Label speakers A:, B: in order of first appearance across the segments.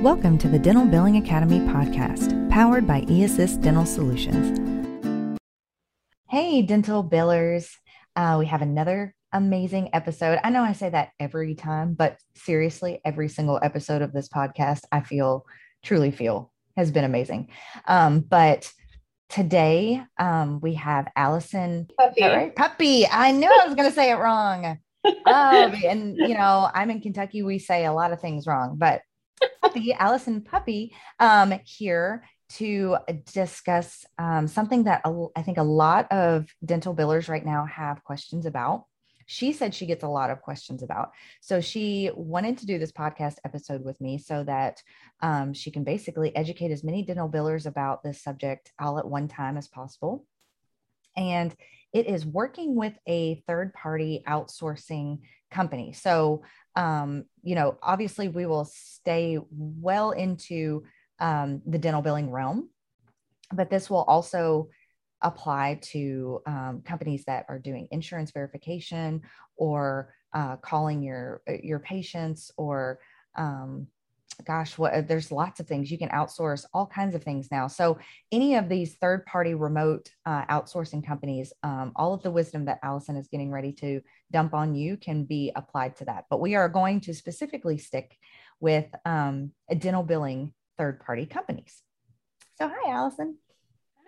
A: Welcome to the Dental Billing Academy podcast, powered by eAssist Dental Solutions. Hey, dental billers. Uh, we have another amazing episode. I know I say that every time, but seriously, every single episode of this podcast, I feel truly feel has been amazing. Um, but today um, we have Allison
B: Puppy.
A: Right? Puppy. I knew I was going to say it wrong. Oh, and you know, I'm in Kentucky. We say a lot of things wrong, but Puppy, Allison Puppy, um, here to discuss um, something that I think a lot of dental billers right now have questions about. She said she gets a lot of questions about. So she wanted to do this podcast episode with me so that um, she can basically educate as many dental billers about this subject all at one time as possible. And it is working with a third party outsourcing company. So, um, you know, obviously we will stay well into um, the dental billing realm, but this will also apply to um, companies that are doing insurance verification or uh, calling your your patients or um, gosh what there's lots of things. You can outsource all kinds of things now. So any of these third party remote uh, outsourcing companies um, all of the wisdom that allison is getting ready to dump on you can be applied to that. But we are going to specifically stick with um, dental billing third party companies. So hi allison.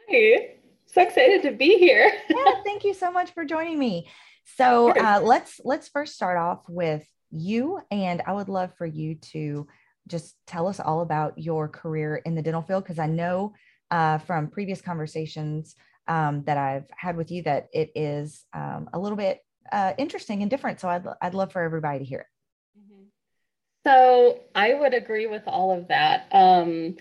B: Hi so excited to be here.
A: Yeah thank you so much for joining me. So uh, let's let's first start off with you and i would love for you to just tell us all about your career in the dental field because I know uh, from previous conversations um, that I've had with you that it is um, a little bit uh, interesting and different. So I'd, I'd love for everybody to hear it.
B: Mm-hmm. So I would agree with all of that. Um,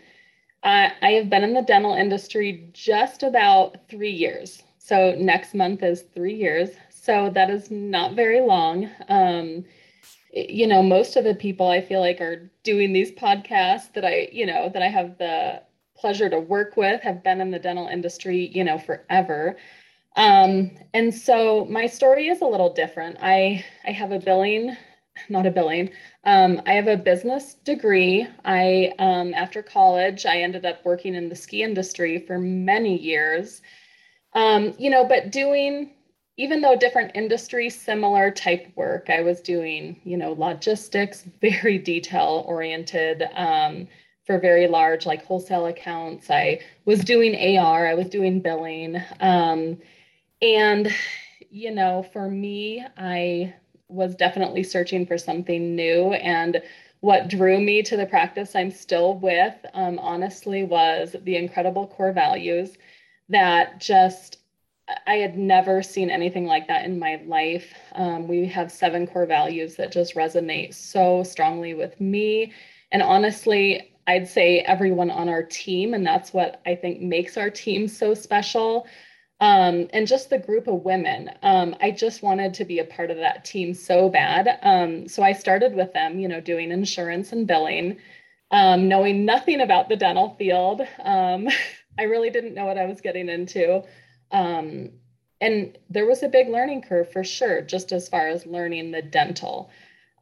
B: I, I have been in the dental industry just about three years. So next month is three years. So that is not very long. Um, you know, most of the people I feel like are doing these podcasts that I, you know, that I have the pleasure to work with have been in the dental industry, you know, forever. Um, and so my story is a little different. I I have a billing, not a billing. Um, I have a business degree. I um, after college, I ended up working in the ski industry for many years. Um, you know, but doing even though different industry similar type work i was doing you know logistics very detail oriented um, for very large like wholesale accounts. I was doing ar i was doing billing um, and you know for me i was definitely searching for something new and what drew me to the practice i'm still with um, honestly was the incredible core values that just I had never seen anything like that in my life. Um, we have seven core values that just resonate so strongly with me. And honestly, I'd say everyone on our team. And that's what I think makes our team so special. Um, and just the group of women. Um, I just wanted to be a part of that team so bad. Um, so I started with them, you know, doing insurance and billing, um, knowing nothing about the dental field. Um, I really didn't know what I was getting into. Um, and there was a big learning curve for sure, just as far as learning the dental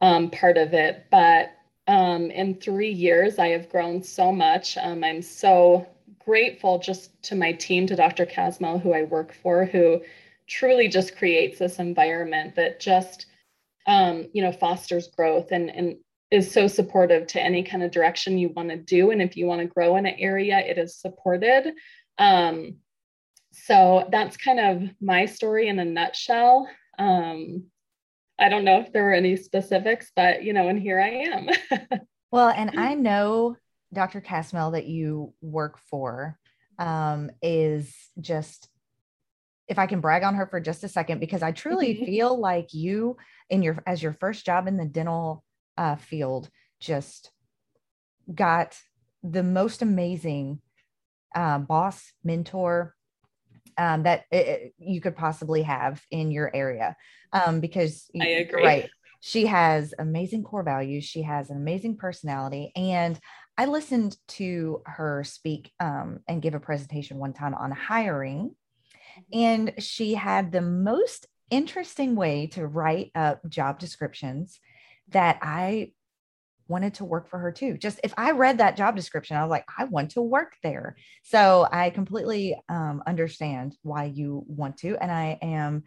B: um, part of it. But um, in three years, I have grown so much. Um, I'm so grateful just to my team, to Dr. Casmel, who I work for, who truly just creates this environment that just, um, you know, fosters growth and, and is so supportive to any kind of direction you want to do. And if you want to grow in an area, it is supported. Um, so that's kind of my story in a nutshell. Um, I don't know if there were any specifics, but you know, and here I am.
A: well, and I know Dr. Casmel that you work for um, is just if I can brag on her for just a second, because I truly mm-hmm. feel like you in your as your first job in the dental uh, field just got the most amazing uh, boss, mentor, um, that it, you could possibly have in your area um, because
B: I agree.
A: Right. She has amazing core values. She has an amazing personality. And I listened to her speak um, and give a presentation one time on hiring. Mm-hmm. And she had the most interesting way to write up job descriptions that I wanted to work for her too. Just if I read that job description, I was like, I want to work there. So I completely um, understand why you want to. And I am,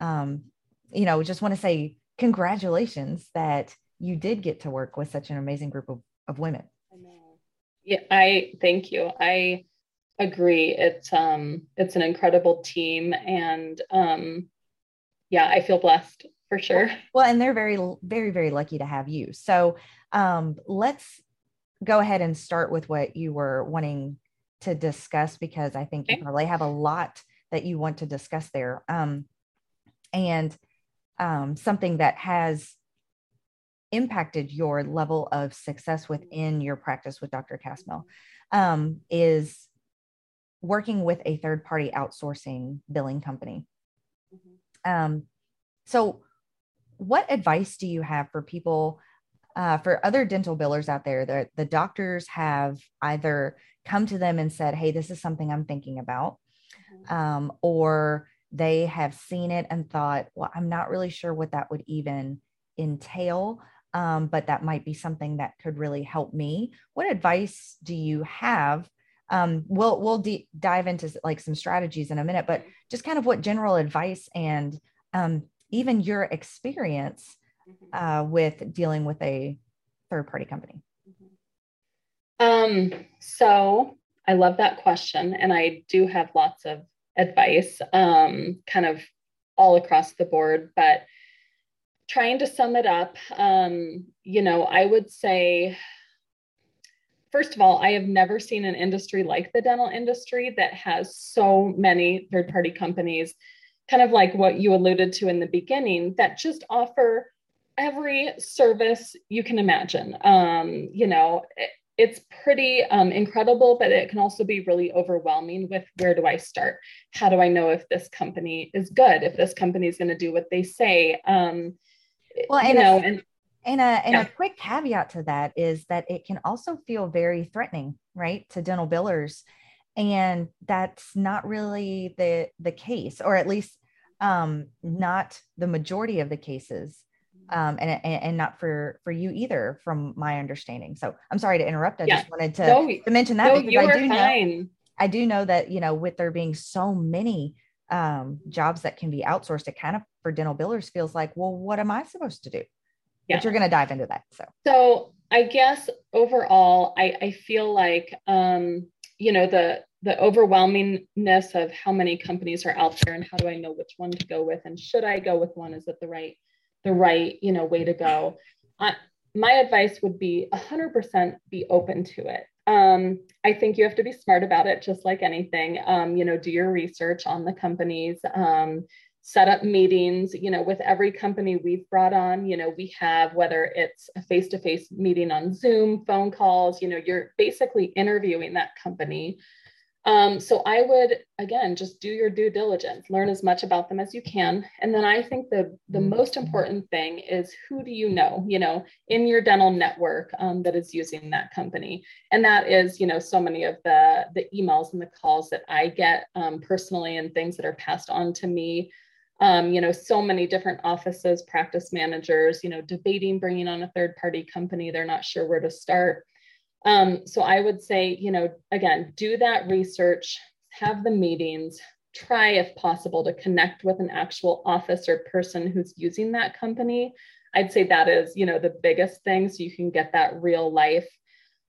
A: um, you know, just want to say congratulations that you did get to work with such an amazing group of, of women.
B: Yeah, I thank you. I agree. It's um it's an incredible team and um yeah, I feel blessed for sure.
A: Well, and they're very, very, very lucky to have you. So um, let's go ahead and start with what you were wanting to discuss because I think okay. you probably have a lot that you want to discuss there. Um, and um, something that has impacted your level of success within your practice with Dr. Casmel um, is working with a third party outsourcing billing company. Mm-hmm. Um, so, what advice do you have for people, uh, for other dental billers out there that the doctors have either come to them and said, Hey, this is something I'm thinking about, mm-hmm. um, or they have seen it and thought, Well, I'm not really sure what that would even entail. Um, but that might be something that could really help me. What advice do you have? Um, we'll we'll de- dive into like some strategies in a minute, but just kind of what general advice and um, even your experience mm-hmm. uh, with dealing with a third party company?
B: Mm-hmm. Um, so I love that question. And I do have lots of advice, um, kind of all across the board. But trying to sum it up, um, you know, I would say, first of all, I have never seen an industry like the dental industry that has so many third party companies kind of like what you alluded to in the beginning, that just offer every service you can imagine. Um, you know, it, it's pretty um, incredible, but it can also be really overwhelming with where do I start? How do I know if this company is good? If this company is going to do what they say? Um,
A: well, you know, a, and and a and yeah. a quick caveat to that is that it can also feel very threatening, right, to dental billers, and that's not really the the case, or at least um, not the majority of the cases um, and, and, and not for for you either from my understanding so i'm sorry to interrupt i yeah. just wanted to, no, to mention that
B: no, because i do fine.
A: know i do know that you know with there being so many um, jobs that can be outsourced it kind of for dental billers feels like well what am i supposed to do yeah. but you're going to dive into that so
B: so i guess overall i i feel like um you know the the overwhelmingness of how many companies are out there and how do I know which one to go with and should I go with one? Is it the right the right you know way to go? I, my advice would be 100% be open to it. Um, I think you have to be smart about it just like anything. Um, you know do your research on the companies um, set up meetings you know with every company we've brought on. You know we have whether it's a face-to-face meeting on zoom phone calls you know you're basically interviewing that company um, so I would again just do your due diligence, learn as much about them as you can, and then I think the the mm-hmm. most important thing is who do you know, you know, in your dental network um, that is using that company, and that is you know so many of the the emails and the calls that I get um, personally and things that are passed on to me. Um, you know, so many different offices, practice managers, you know, debating bringing on a third party company. They're not sure where to start um, so I would say, you know, again, do that research, have the meetings, try if possible to connect with an actual office or person who's using that company. I'd say that is, you know, the biggest thing. So you can get that real life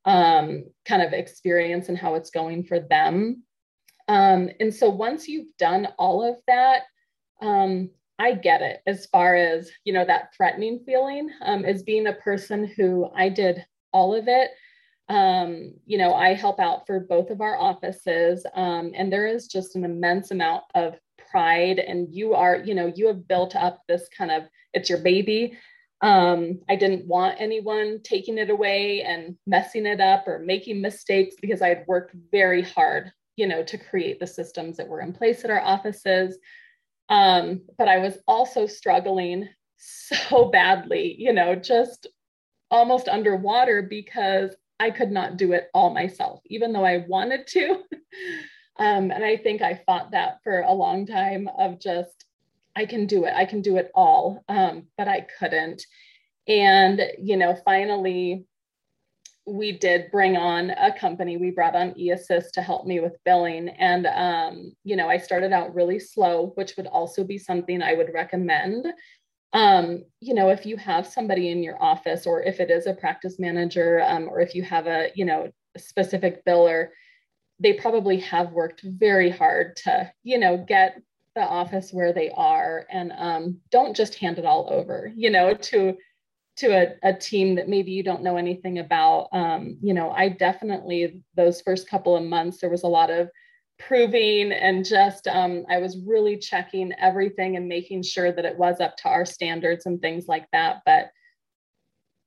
B: um, kind of experience and how it's going for them. Um, and so once you've done all of that, um, I get it as far as, you know, that threatening feeling um, as being a person who I did all of it um, you know, I help out for both of our offices, um, and there is just an immense amount of pride. And you are, you know, you have built up this kind of it's your baby. Um, I didn't want anyone taking it away and messing it up or making mistakes because I had worked very hard, you know, to create the systems that were in place at our offices. Um, but I was also struggling so badly, you know, just almost underwater because I could not do it all myself, even though I wanted to. um, and I think I fought that for a long time of just, I can do it, I can do it all, um, but I couldn't. And, you know, finally, we did bring on a company. We brought on eAssist to help me with billing. And, um, you know, I started out really slow, which would also be something I would recommend. Um, you know, if you have somebody in your office, or if it is a practice manager, um, or if you have a, you know, specific biller, they probably have worked very hard to, you know, get the office where they are and um, don't just hand it all over, you know, to to a, a team that maybe you don't know anything about. Um, you know, I definitely those first couple of months there was a lot of proving and just um, I was really checking everything and making sure that it was up to our standards and things like that. But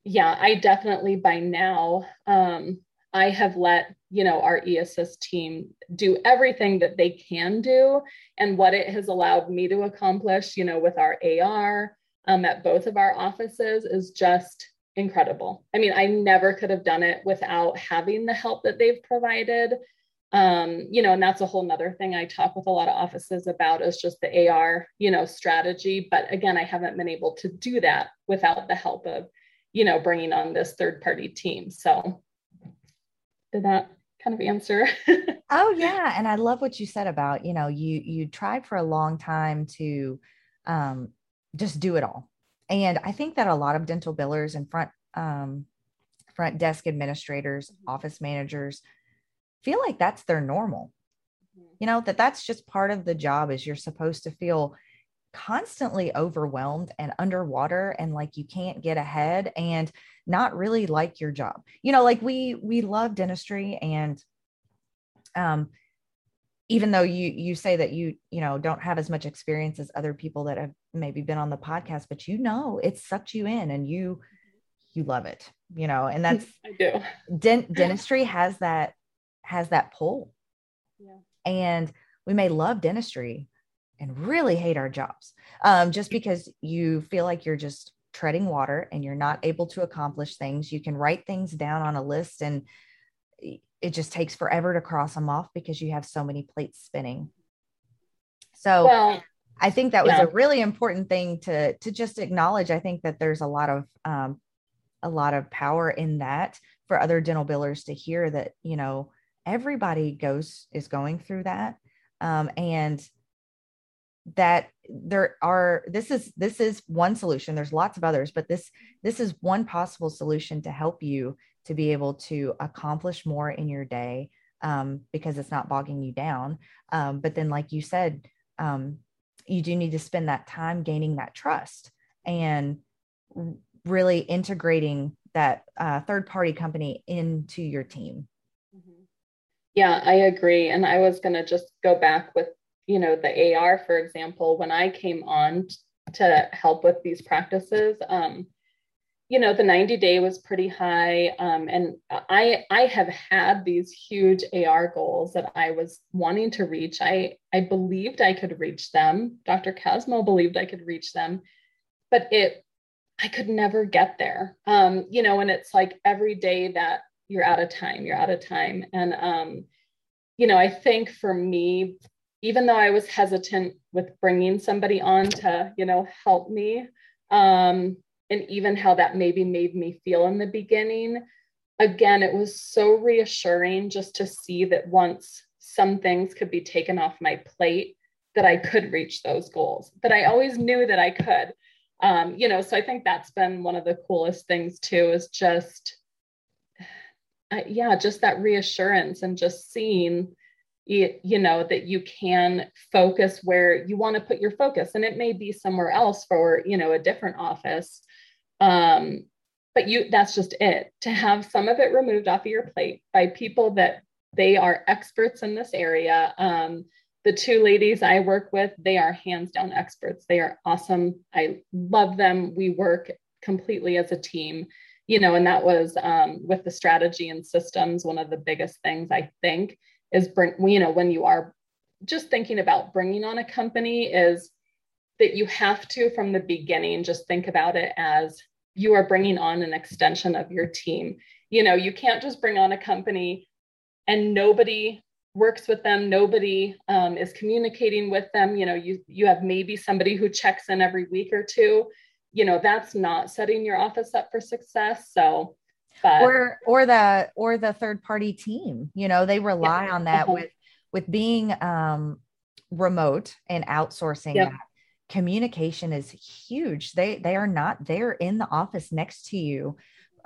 B: yeah, I definitely by now um, I have let, you know, our eAssist team do everything that they can do. And what it has allowed me to accomplish, you know, with our AR um, at both of our offices is just incredible. I mean, I never could have done it without having the help that they've provided. Um, you know, and that's a whole nother thing I talk with a lot of offices about is just the AR, you know, strategy. But again, I haven't been able to do that without the help of, you know, bringing on this third party team. So did that kind of answer?
A: oh yeah, and I love what you said about you know you you tried for a long time to um, just do it all, and I think that a lot of dental billers and front um, front desk administrators, mm-hmm. office managers feel like that's their normal. Mm-hmm. You know that that's just part of the job is you're supposed to feel constantly overwhelmed and underwater and like you can't get ahead and not really like your job you know like we we love dentistry and um even though you you say that you you know don't have as much experience as other people that have maybe been on the podcast but you know it sucked you in and you you love it you know and that's
B: i do
A: dent, dentistry has that has that pull
B: yeah
A: and we may love dentistry and really hate our jobs um, just because you feel like you're just treading water and you're not able to accomplish things. You can write things down on a list and it just takes forever to cross them off because you have so many plates spinning. So well, I think that was yeah. a really important thing to to just acknowledge. I think that there's a lot of um, a lot of power in that for other dental billers to hear that you know everybody goes is going through that um, and that there are this is this is one solution there's lots of others but this this is one possible solution to help you to be able to accomplish more in your day um, because it's not bogging you down um, but then like you said um, you do need to spend that time gaining that trust and really integrating that uh, third party company into your team.
B: Yeah i agree and i was going to just go back with you know, the AR, for example, when I came on to help with these practices, um, you know, the 90 day was pretty high. Um, and I, I have had these huge AR goals that I was wanting to reach. I, I believed I could reach them. Dr. Casmel believed I could reach them, but it, I could never get there. Um, you know, and it's like every day that you're out of time, you're out of time. And, um, you know, I think for me, even though I was hesitant with bringing somebody on to, you know, help me, um, and even how that maybe made me feel in the beginning, again, it was so reassuring just to see that once some things could be taken off my plate, that I could reach those goals, that I always knew that I could. Um, you know, so I think that's been one of the coolest things too, is just, uh, yeah, just that reassurance and just seeing you, you know that you can focus where you want to put your focus. And it may be somewhere else for you know a different office. Um, but you that's just it. To have some of it removed off of your plate by people that they are experts in this area um, the two ladies i work with they are hands down experts. They are awesome. I love them. We work completely as a team you know and that was um, with the strategy and systems one of the biggest things i think is bring you know when you are just thinking about bringing on a company is that you have to from the beginning just think about it as you are bringing on an extension of your team. You know you can't just bring on a company and nobody works with them nobody um, is communicating with them. You know you you have maybe somebody who checks in every week or two you know that's not setting your office up for success so
A: but, or or the or the third party team you know they rely yeah. on that uh-huh. with with being um remote and outsourcing yep. that communication is huge they they are not there in the office next to you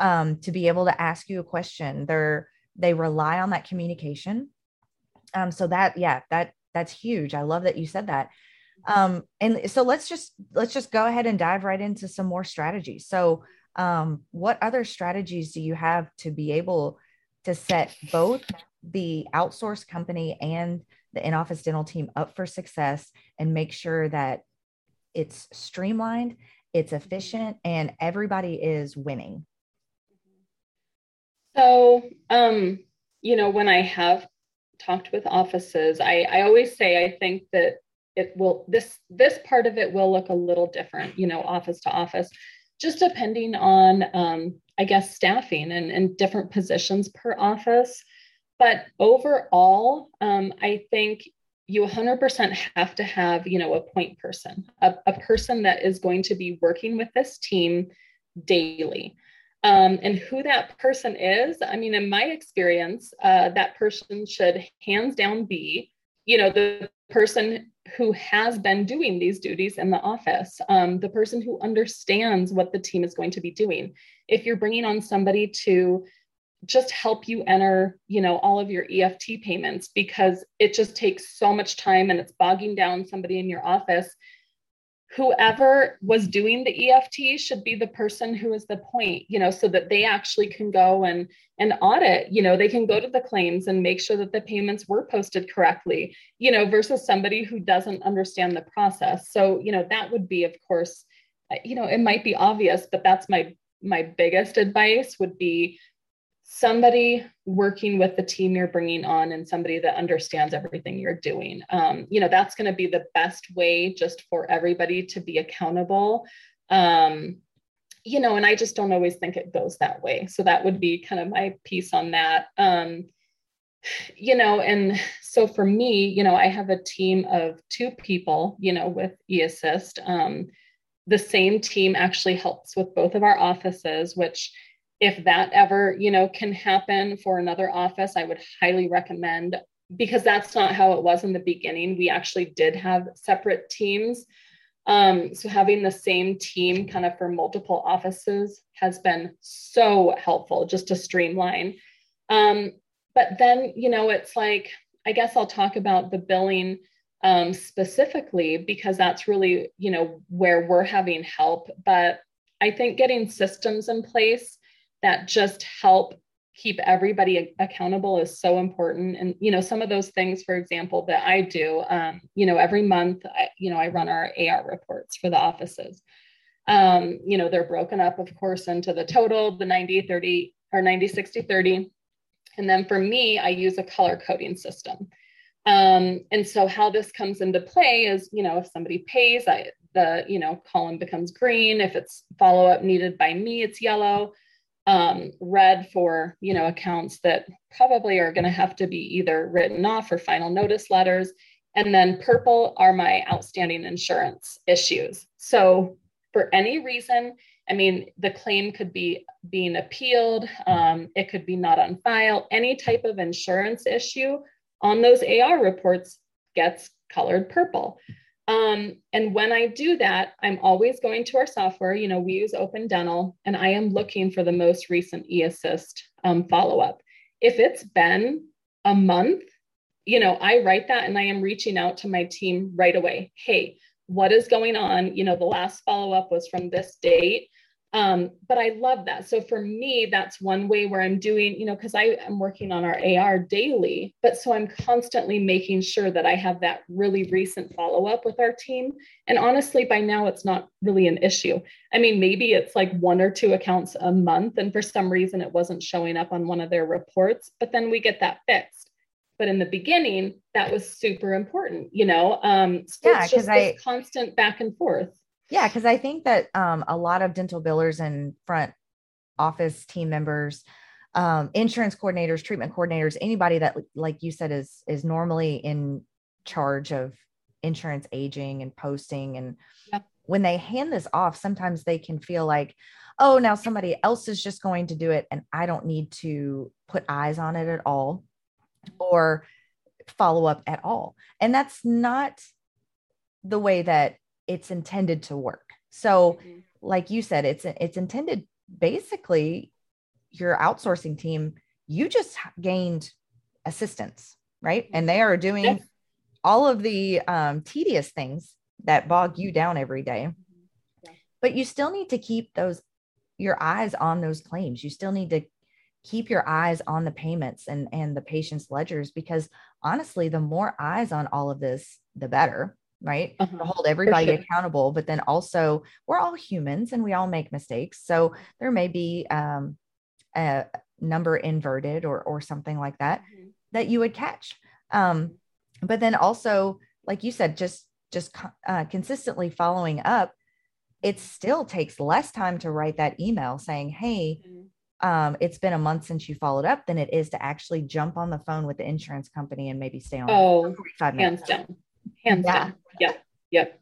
A: um to be able to ask you a question they're they rely on that communication um so that yeah that that's huge i love that you said that um and so let's just let's just go ahead and dive right into some more strategies. So um what other strategies do you have to be able to set both the outsourced company and the in-office dental team up for success and make sure that it's streamlined it's efficient and everybody is winning?
B: So um you know when i have talked with offices i i always say i think that it will this this part of it will look a little different you know office to office just depending on um, i guess staffing and, and different positions per office. But overall um, i think you 100% have to have you know a point person a, a person that is going to be working with this team daily. Um, and who that person is i mean in my experience uh, that person should hands down be you know the person who has been doing these duties in the office, um, the person who understands what the team is going to be doing. If you're bringing on somebody to just help you enter, you know, all of your EFT payments because it just takes so much time and it's bogging down somebody in your office whoever was doing the EFT should be the person who is the point, you know, so that they actually can go and and audit, you know, they can go to the claims and make sure that the payments were posted correctly, you know, versus somebody who doesn't understand the process. So, you know, that would be of course, uh, you know, it might be obvious, but that's my my biggest advice would be somebody working with the team you're bringing on and somebody that understands everything you're doing. Um, you know that's going to be the best way just for everybody to be accountable. Um, you know and i just don't always think it goes that way. So that would be kind of my piece on that. Um, you know and so for me you know i have a team of two people you know with eAssist um, the same team actually helps with both of our offices which if that ever you know can happen for another office i would highly recommend because that's not how it was in the beginning. We actually did have separate teams. Um, so having the same team kind of for multiple offices has been so helpful just to streamline. Um, but then you know it's like i guess i'll talk about the billing um, specifically because that's really you know where we're having help. But i think getting systems in place that just help keep everybody accountable is so important. And you know some of those things for example that i do um, you know every month I, you know i run our ar reports for the offices. Um, you know they're broken up of course into the total the 90 30 or 90 60 30 and then for me i use a color coding system. Um, and so how this comes into play is you know if somebody pays i the you know column becomes green. If it's follow up needed by me it's yellow um, red for you know accounts that probably are going to have to be either written off or final notice letters. And then purple are my outstanding insurance issues. So for any reason i mean the claim could be being appealed um, it could be not on file. Any type of insurance issue on those ar reports gets colored purple um, and when I do that, I'm always going to our software. You know, we use Open Dental, and I am looking for the most recent eAssist um, follow up. If it's been a month, you know, I write that and I am reaching out to my team right away. Hey, what is going on? You know, the last follow up was from this date. Um, but I love that. So for me, that's one way where I'm doing, you know, because I am working on our AR daily, but so I'm constantly making sure that I have that really recent follow up with our team. And honestly, by now it's not really an issue. I mean, maybe it's like one or two accounts a month, and for some reason it wasn't showing up on one of their reports, but then we get that fixed. But in the beginning, that was super important, you know. Um, so yeah, it's just I, constant back and forth.
A: Yeah, because I think that um, a lot of dental billers and front office team members, um, insurance coordinators, treatment coordinators, anybody that, like you said, is is normally in charge of insurance aging and posting, and when they hand this off, sometimes they can feel like, oh, now somebody else is just going to do it and I don't need to put eyes on it at all or follow up at all. And that's not the way that it's intended to work. So, mm-hmm. like you said, it's it's intended basically your outsourcing team, you just gained assistance, right? And they are doing yes. all of the um, tedious things that bog you down every day. Mm-hmm. But you still need to keep those your eyes on those claims. You still need to keep your eyes on the payments and and the patient's ledgers because honestly, the more eyes on all of this, the better right? Uh-huh. To hold everybody sure. accountable, but then also we're all humans and we all make mistakes. So there may be um, a number inverted or or something like that mm-hmm. that you would catch. Um, but then also, like you said, just just uh, consistently following up. It still takes less time to write that email saying, "Hey, mm-hmm um, it's been a month since you followed up than it is to actually jump on the phone with the insurance company and maybe stay on
B: oh, 45 minutes. Hands down hands yeah. down. Yep. Yep.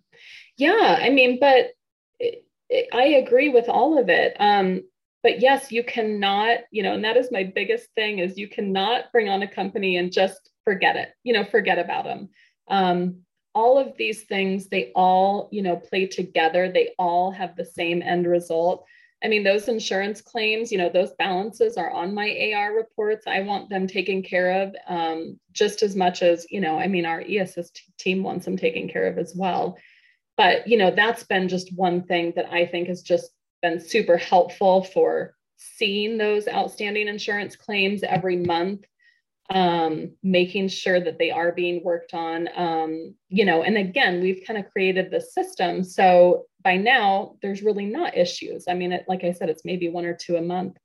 B: Yeah. I mean, but it, it, I agree with all of it. Um, but yes, you cannot, you know, and that is my biggest thing is you cannot bring on a company and just forget it, you know, forget about them. Um, all of these things, they all, you know, play together. They all have the same end result. I mean, those insurance claims, you know, those balances are on my AR reports. I want them taken care of um, just as much as, you know, I mean, our eAssist team wants them taken care of as well. But, you know, that's been just one thing that I think has just been super helpful for seeing those outstanding insurance claims every month um, making sure that they are being worked on. Um, you know, and again, we've kind of created the system. So by now, there's really not issues. I mean, it, like I said, it's maybe one or two a month.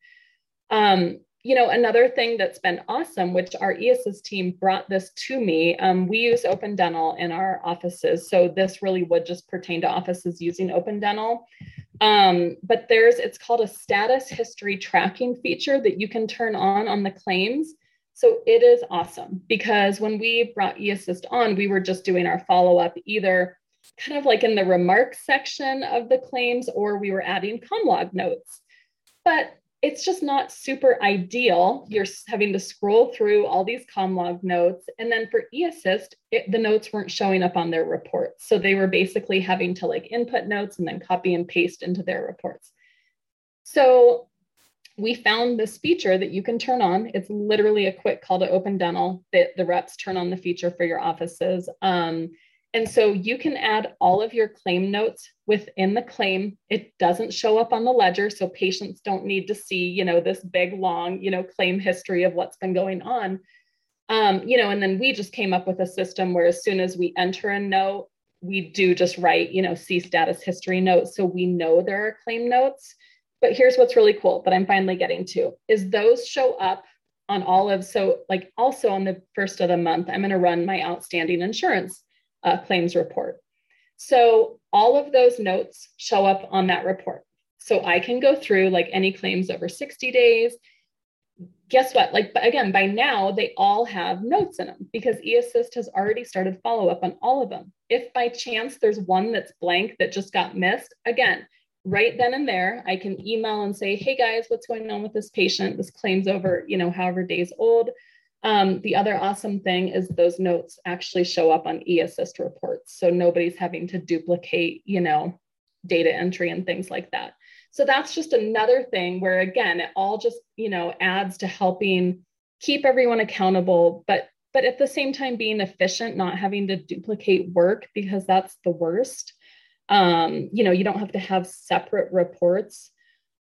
B: Um, you know, another thing that's been awesome, which our eAssist team brought this to me, um, we use Open Dental in our offices. So this really would just pertain to offices using Open Dental. Um, but there's, it's called a status history tracking feature that you can turn on on the claims. So it is awesome because when we brought eAssist on, we were just doing our follow up either kind of like in the remarks section of the claims or we were adding commlog notes. But it's just not super ideal. You're having to scroll through all these commlog notes. And then for eAssist, it, the notes weren't showing up on their reports. So they were basically having to like input notes and then copy and paste into their reports. So we found this feature that you can turn on. It's literally a quick call to open dental that the reps turn on the feature for your offices. Um, and so you can add all of your claim notes within the claim. It doesn't show up on the ledger, so patients don't need to see, you know, this big long, you know, claim history of what's been going on. Um, you know, and then we just came up with a system where as soon as we enter a note, we do just write, you know, see status history notes, so we know there are claim notes. But here's what's really cool that I'm finally getting to is those show up on all of so like also on the first of the month, I'm going to run my outstanding insurance uh, claims report. So all of those notes show up on that report. So I can go through like any claims over 60 days. Guess what? Like again, by now they all have notes in them because eAssist has already started follow up on all of them. If by chance there's one that's blank that just got missed, again, right then and there, I can email and say, hey guys, what's going on with this patient? This claim's over, you know, however days old. Um, the other awesome thing is those notes actually show up on eAssist reports. So nobody's having to duplicate, you know, data entry and things like that. So that's just another thing where, again, it all just, you know, adds to helping keep everyone accountable, but but at the same time being efficient, not having to duplicate work because that's the worst. Um, you know, you don't have to have separate reports.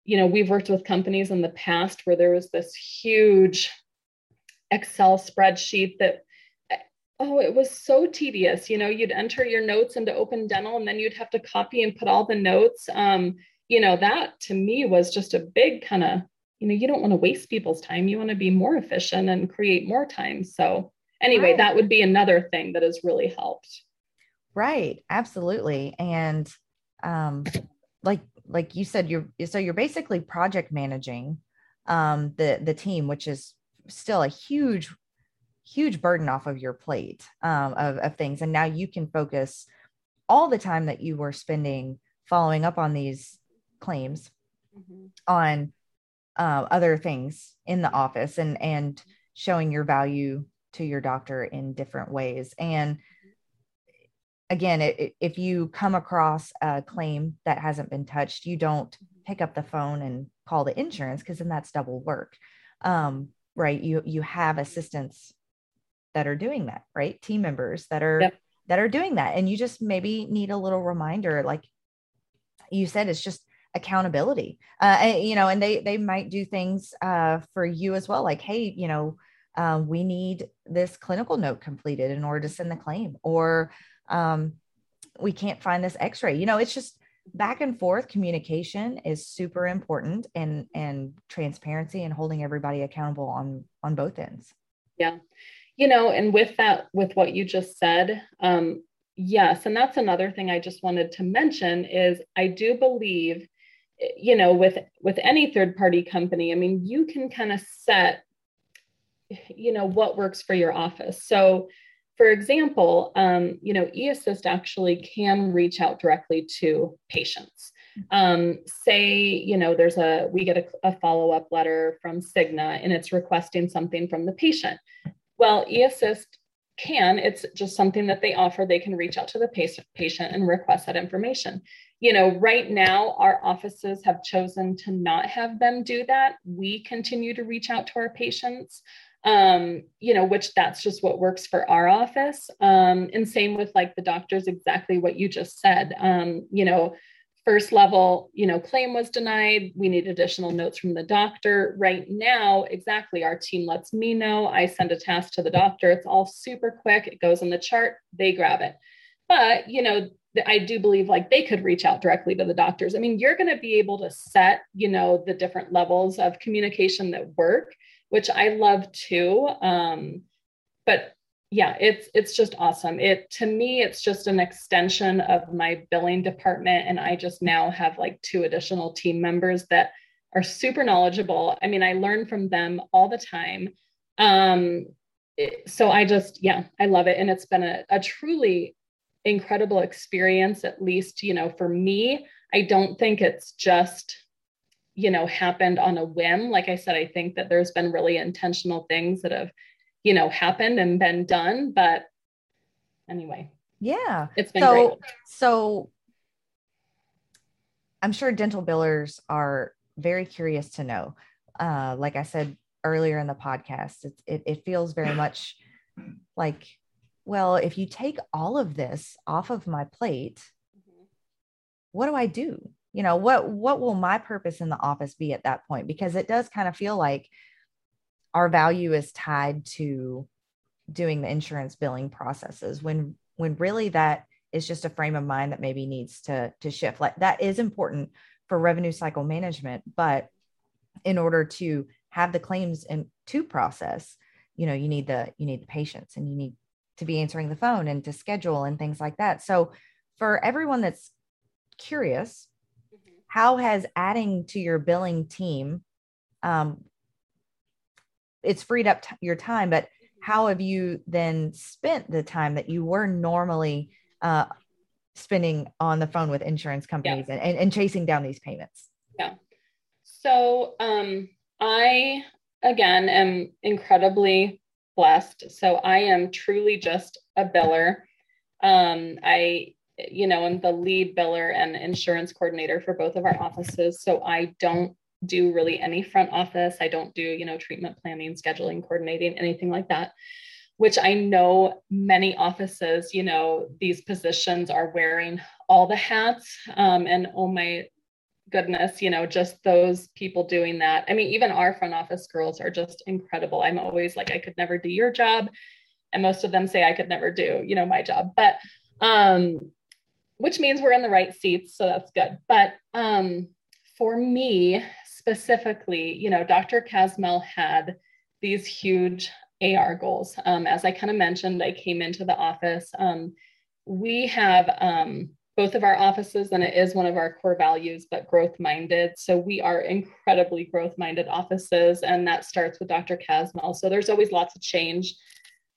B: You know, we've worked with companies in the past where there was this huge Excel spreadsheet that oh, it was so tedious. You know, you'd enter your notes into Open Dental and then you'd have to copy and put all the notes. Um, you know, that to me was just a big kind of, you know, you don't want to waste people's time. You want to be more efficient and create more time. So, anyway, right. that would be another thing that has really helped.
A: Right. Absolutely. And um like like you said you're so you're basically project managing um the the team which is still a huge huge burden off of your plate um of, of things and now you can focus all the time that you were spending following up on these claims mm-hmm. on uh, other things in the office and and showing your value to your doctor in different ways and again it, if you come across a claim that hasn't been touched you don't pick up the phone and call the insurance because then that's double work. Um, right you you have assistants that are doing that right? Team members that are yep. that are doing that and you just maybe need a little reminder like you said it's just accountability. Uh, and, you know and they they might do things uh, for you as well like hey you know uh, we need this clinical note completed in order to send the claim or um, we can't find this x-ray. You know it's just back and forth. Communication is super important and and transparency and holding everybody accountable on on both ends.
B: Yeah. You know and with that with what you just said um yes and that's another thing i just wanted to mention is i do believe you know with with any third party company i mean you can kind of set you know what works for your office. So for example um, you know eAssist actually can reach out directly to patients. Um, say you know there's a we get a, a follow-up letter from cigna and it's requesting something from the patient. Well eAssist can it's just something that they offer. They can reach out to the patient patient and request that information. You know right now our offices have chosen to not have them do that. We continue to reach out to our patients um you know which that's just what works for our office. Um and same with like the doctors exactly what you just said. Um you know first level you know claim was denied. We need additional notes from the doctor. Right now exactly our team lets me know. I send a task to the doctor. It's all super quick. It goes in the chart. They grab it. But you know i do believe like they could reach out directly to the doctors. I mean you're going to be able to set you know the different levels of communication that work which i love too um, but yeah it's it's just awesome. It to me it's just an extension of my billing department and i just now have like two additional team members that are super knowledgeable. I mean i learn from them all the time. Um it, so i just yeah i love it and it's been a, a truly incredible experience at least you know for me. I don't think it's just you know happened on a whim like i said i think that there's been really intentional things that have you know, happened and been done. But anyway.
A: Yeah. It's been so, great. So I'm sure dental billers are very curious to know. Uh, like I said earlier in the podcast, it, it, it feels very much like, well, if you take all of this off of my plate, mm-hmm. what do I do? You know, what what will my purpose in the office be at that point? Because it does kind of feel like our value is tied to doing the insurance billing processes when when really that is just a frame of mind that maybe needs to to shift like that is important for revenue cycle management but in order to have the claims and to process you know you need the you need the patients and you need to be answering the phone and to schedule and things like that so for everyone that's curious. How has adding to your billing team um, it's freed up t- your time but how have you then spent the time that you were normally uh, spending on the phone with insurance companies yeah. and, and, chasing down these payments?
B: Yeah. So um, i again am incredibly blessed. So i am truly just a biller. Um, i you know I'm the lead biller and insurance coordinator for both of our offices so i don't do really any front office. I don't do, you know, treatment planning, scheduling, coordinating, anything like that, which I know many offices, you know, these positions are wearing all the hats. Um, and oh my goodness, you know, just those people doing that. I mean, even our front office girls are just incredible. I'm always like, I could never do your job. And most of them say I could never do, you know, my job. But um, which means we're in the right seats. So that's good. But um, for me, specifically, you know, Dr. Casmel had these huge AR goals. Um, as I kind of mentioned, I came into the office. Um, we have um, both of our offices, and it is one of our core values, but growth minded. So we are incredibly growth minded offices, and that starts with Dr. Casmel. So there's always lots of change.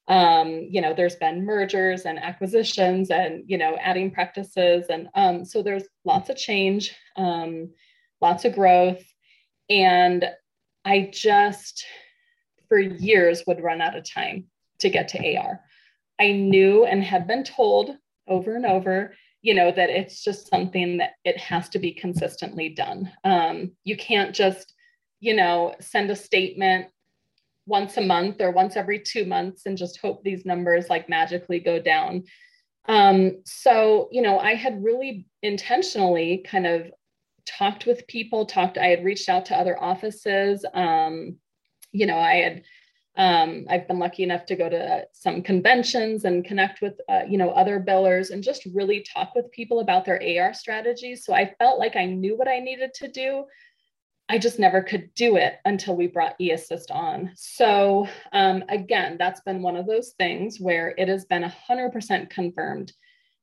B: Um, you know, there's been mergers and acquisitions, and you know, adding practices, and um, so there's lots of change. Um, lots of growth. And I just, for years, would run out of time to get to AR. I knew and had been told over and over, you know, that it's just something that it has to be consistently done. Um, you can't just, you know, send a statement once a month or once every two months and just hope these numbers like magically go down. Um, so, you know, I had really intentionally kind of talked with people, talked, I had reached out to other offices. Um, you know, I had, um, I've been lucky enough to go to some conventions and connect with, uh, you know, other billers and just really talk with people about their AR strategies. So I felt like I knew what I needed to do. I just never could do it until we brought eAssist on. So um, again, that's been one of those things where it has been 100% confirmed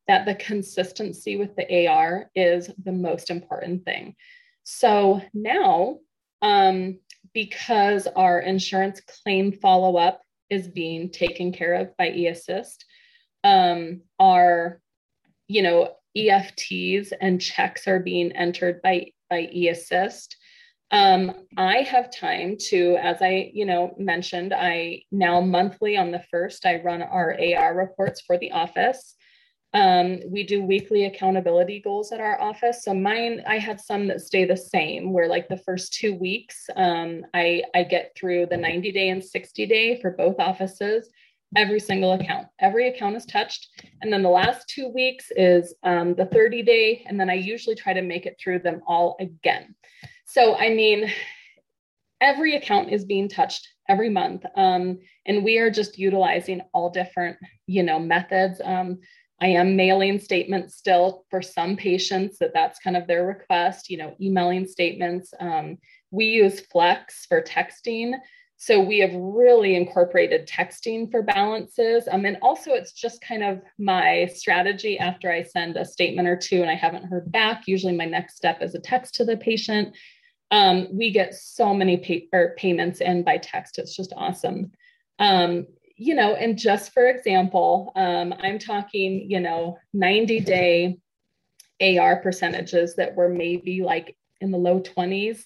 B: that the consistency with the AR is the most important thing. So now, um, because our insurance claim follow up is being taken care of by eAssist, um, our, you know, EFTs and checks are being entered by by eAssist. Um, I have time to, as I, you know, mentioned, I now monthly on the first, I run our AR reports for the office. Um, we do weekly accountability goals at our office. So mine, I have some that stay the same, where like the first two weeks, um, I, I get through the 90 day and 60 day for both offices, every single account. Every account is touched. And then the last two weeks is um, the 30 day. And then I usually try to make it through them all again. So, I mean, every account is being touched every month. Um, and we are just utilizing all different, you know, methods. Um, I am mailing statements still for some patients that that's kind of their request, you know, emailing statements. Um, we use Flex for texting. So we have really incorporated texting for balances. Um, and also, it's just kind of my strategy after I send a statement or two and I haven't heard back. Usually, my next step is a text to the patient um, we get so many pay- payments in by text. It's just awesome. Um, you know, and just for example, um, I'm talking, you know, 90 day AR percentages that were maybe like in the low 20s.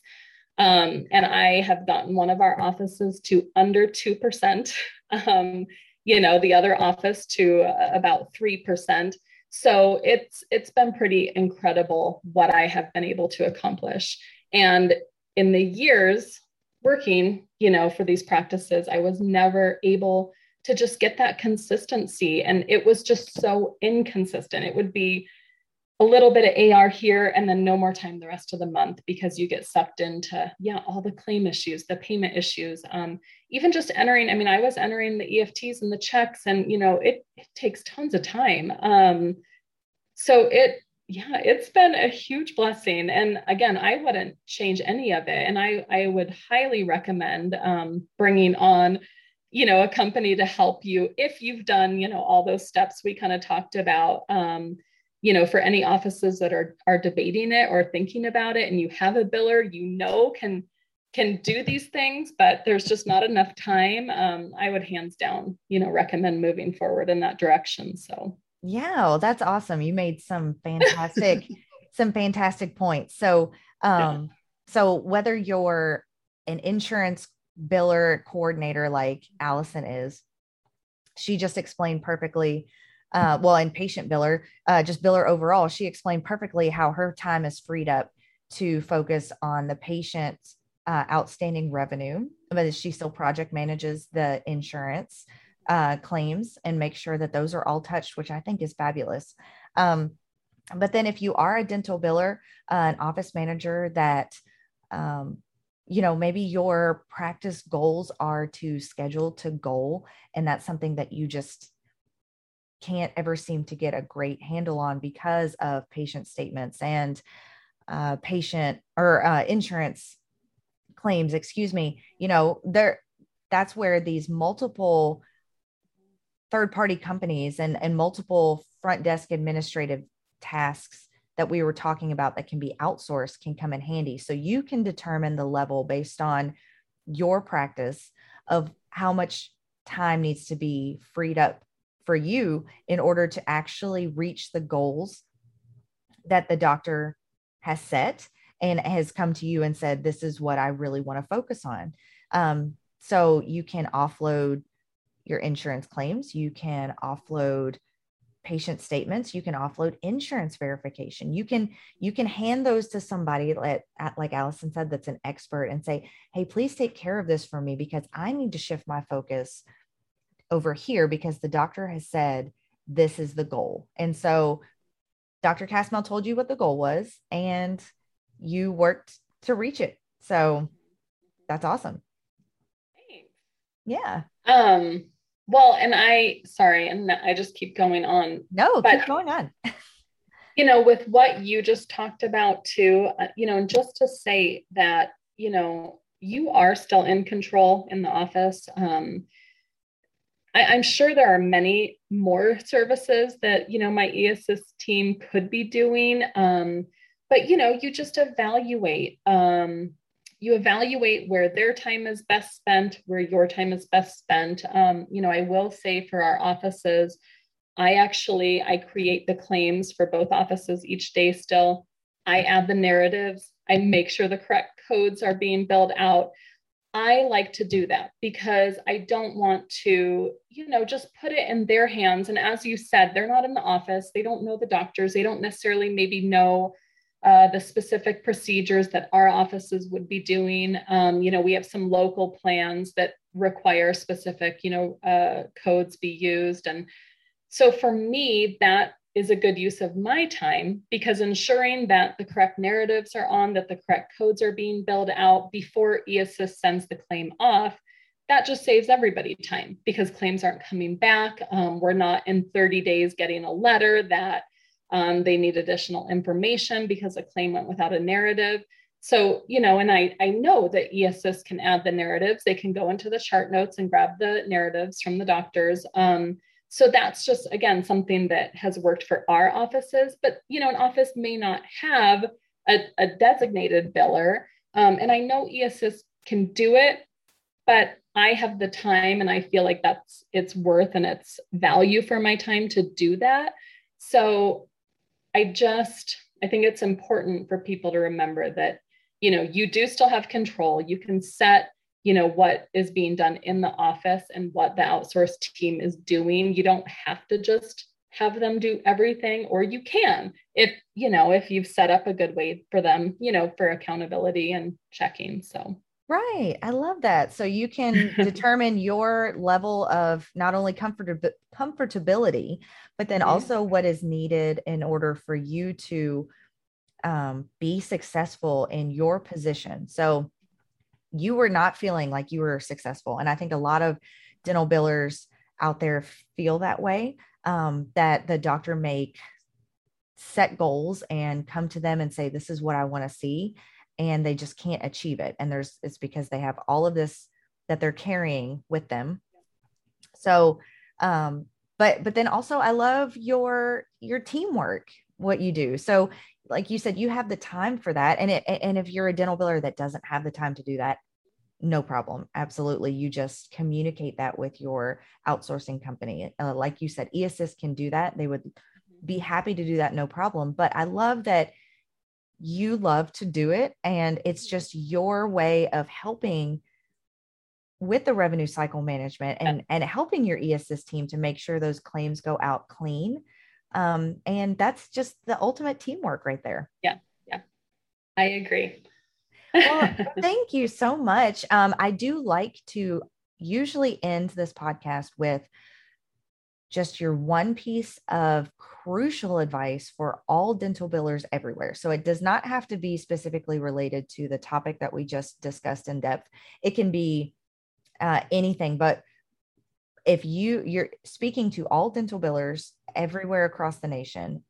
B: Um, and I have gotten one of our offices to under 2%, um, you know, the other office to uh, about 3%. So it's it's been pretty incredible what I have been able to accomplish. And in the years working, you know, for these practices, I was never able to just get that consistency. And it was just so inconsistent. It would be a little bit of AR here and then no more time the rest of the month because you get sucked into, yeah, all the claim issues, the payment issues, um, even just entering. I mean, I was entering the EFTs and the checks, and, you know, it, it takes tons of time. Um, so it yeah, it's been a huge blessing. And again, I wouldn't change any of it. And I, I would highly recommend um, bringing on, you know, a company to help you if you've done, you know, all those steps we kind of talked about. Um, you know, for any offices that are are debating it or thinking about it, and you have a biller you know can can do these things, but there's just not enough time. Um, I would hands down, you know, recommend moving forward in that direction. So
A: yeah, well, that's awesome. You made some fantastic, some fantastic points. So, um, so whether you're an insurance biller coordinator like Allison is, she just explained perfectly. Uh, well, and patient biller, uh, just biller overall, she explained perfectly how her time is freed up to focus on the patient's uh, outstanding revenue, but she still project manages the insurance uh, claims and make sure that those are all touched, which I think is fabulous. Um, but then if you are a dental biller, uh, an office manager that, um, you know, maybe your practice goals are to schedule to goal, and that's something that you just can't ever seem to get a great handle on because of patient statements and uh, patient or uh, insurance claims, excuse me, you know, there that's where these multiple third party companies and, and multiple front desk administrative tasks that we were talking about that can be outsourced can come in handy. So you can determine the level based on your practice of how much time needs to be freed up for you in order to actually reach the goals that the doctor has set and has come to you and said, This is what I really want to focus on. Um, so you can offload your insurance claims, you can offload patient statements you can offload insurance verification. You can you can hand those to somebody like, like allison said that's an expert and say hey please take care of this for me because i need to shift my focus over here because the doctor has said this is the goal. And so dr casmel told you what the goal was and you worked to reach it. So that's awesome. Thanks. yeah.
B: Um well, and I, sorry, and I just keep going on.
A: No, but, keep going on.
B: you know, with what you just talked about too, uh, you know, and just to say that, you know, you are still in control in the office. Um, I, am sure there are many more services that, you know, my eAssist team could be doing. Um, but, you know, you just evaluate um, you evaluate where their time is best spent, where your time is best spent. Um, you know, I will say for our offices, I actually I create the claims for both offices each day still. I add the narratives. I make sure the correct codes are being built out. I like to do that because I don't want to, you know, just put it in their hands. And as you said, they're not in the office. They don't know the doctors. They don't necessarily maybe know uh, the specific procedures that our offices would be doing. Um, you know, we have some local plans that require specific, you know, uh, codes be used. And so for me, that is a good use of my time because ensuring that the correct narratives are on, that the correct codes are being built out before eAssist sends the claim off, that just saves everybody time because claims aren't coming back. Um, we're not in 30 days getting a letter that um, they need additional information because a claim went without a narrative. So, you know, and I, I know that eAssist can add the narratives. They can go into the chart notes and grab the narratives from the doctors. Um, so that's just, again, something that has worked for our offices. But, you know, an office may not have a, a designated biller. Um, and I know eAssist can do it, but I have the time and I feel like that's its worth and its value for my time to do that. So I just, I think it's important for people to remember that, you know, you do still have control. You can set, you know, what is being done in the office and what the outsourced team is doing. You don't have to just have them do everything, or you can if, you know, if you've set up a good way for them, you know, for accountability and checking. So,
A: Right. I love that. So you can determine your level of not only comfort comfortability, but then also what is needed in order for you to um, be successful in your position. So you were not feeling like you were successful. And I think a lot of dental billers out there feel that way, um, that the doctor make set goals and come to them and say, this is what I want to see and they just can't achieve it. And there's it's because they have all of this that they're carrying with them. So um but but then also i love your your teamwork what you do. So like you said you have the time for that. And it and if you're a dental biller that doesn't have the time to do that no problem. Absolutely. You just communicate that with your outsourcing company. Uh, like you said eassist can do that. They would be happy to do that no problem. But i love that you love to do it and it's just your way of helping with the revenue cycle management and and helping your eAssist team to make sure those claims go out clean. Um, and that's just the ultimate teamwork right there.
B: Yeah yeah. I agree.
A: Well thank you so much. Um, i do like to usually end this podcast with just your one piece of crucial advice for all dental billers everywhere. So it does not have to be specifically related to the topic that we just discussed in depth. It can be uh, anything, but if you you're speaking to all dental billers everywhere across the nation,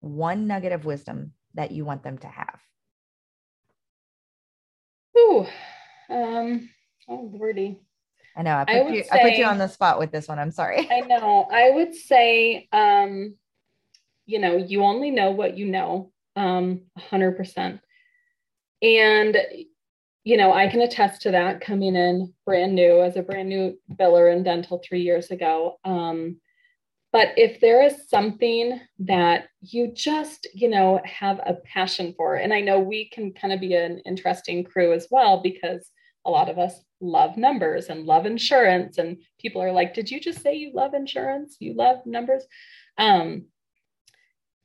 A: one nugget of wisdom that you want them to have.
B: Ooh, um, oh, wordy.
A: I know I put, I you, say, I put you on the spot with this one. I'm sorry.
B: I know. I would say, um, you know, you only know what you know, um, 100%. And, you know, I can attest to that coming in brand new as a brand new biller in dental three years ago. Um, but if there is something that you just, you know, have a passion for, and I know we can kind of be an interesting crew as well because a lot of us love numbers and love insurance. And people are like, Did you just say you love insurance? You love numbers? Um,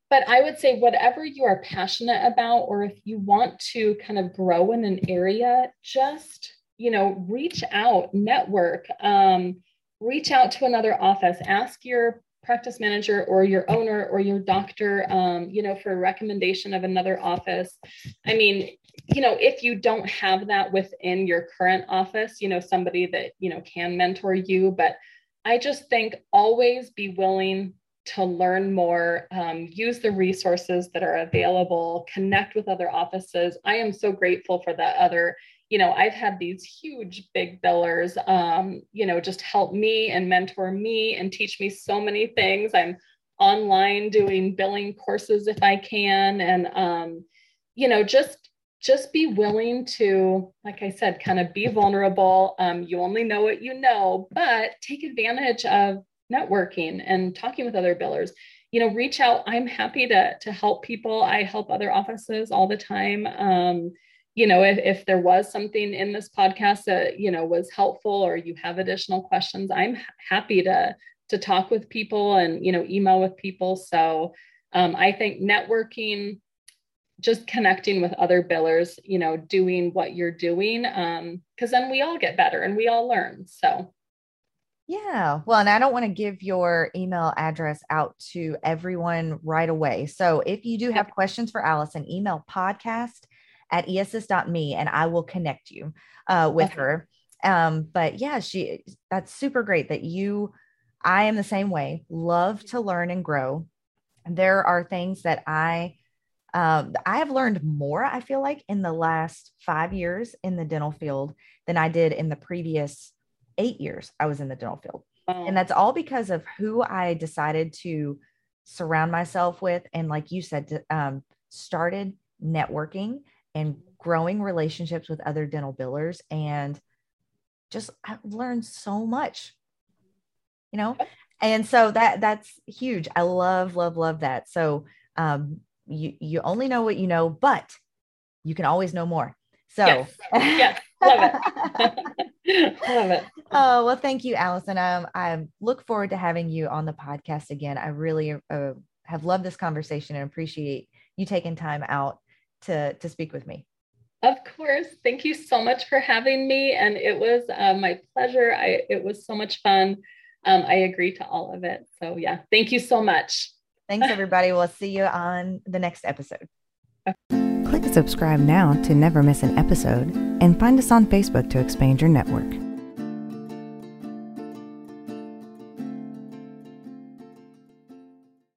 B: but I would say, whatever you are passionate about, or if you want to kind of grow in an area, just, you know, reach out, network, um, reach out to another office, ask your practice manager or your owner or your doctor, um, you know, for a recommendation of another office. I mean, you know, if you don't have that within your current office, you know, somebody that, you know, can mentor you, but I just think always be willing to learn more, um, use the resources that are available, connect with other offices. I am so grateful for the other you know, I've had these huge big billers, um, you know, just help me and mentor me and teach me so many things. I'm online doing billing courses if I can. And, um, you know, just, just be willing to, like I said, kind of be vulnerable. Um, you only know what you know, but take advantage of networking and talking with other billers you know reach out i'm happy to to help people i help other offices all the time um, you know if, if there was something in this podcast that you know was helpful or you have additional questions i'm happy to to talk with people and you know email with people so um, i think networking just connecting with other billers you know doing what you're doing because um, then we all get better and we all learn so
A: yeah. Well, and I don't want to give your email address out to everyone right away. So if you do have questions for Allison, email podcast at eassist.me and I will connect you uh, with okay. her. Um, but yeah, she that's super great that you I am the same way, love to learn and grow. There are things that I um, I have learned more, I feel like, in the last five years in the dental field than I did in the previous eight years I was in the dental field. And that's all because of who I decided to surround myself with. And like you said, um, started networking and growing relationships with other dental billers and just I've learned so much you know? And so that that's huge. I love love love that. So um you you only know what you know but you can always know more. So yes,
B: yes. love it. Love it.
A: Oh well thank you allison. Um, i look forward to having you on the podcast again. I really uh, have loved this conversation and appreciate you taking time out to to speak with me.
B: Of course. Thank you so much for having me. And it was uh, my pleasure. I, it was so much fun. Um, I agree to all of it. So, yeah, thank you so much.
A: Thanks, everybody. we'll see you on the next episode. Click subscribe now to never miss an episode and find us on Facebook to expand your network.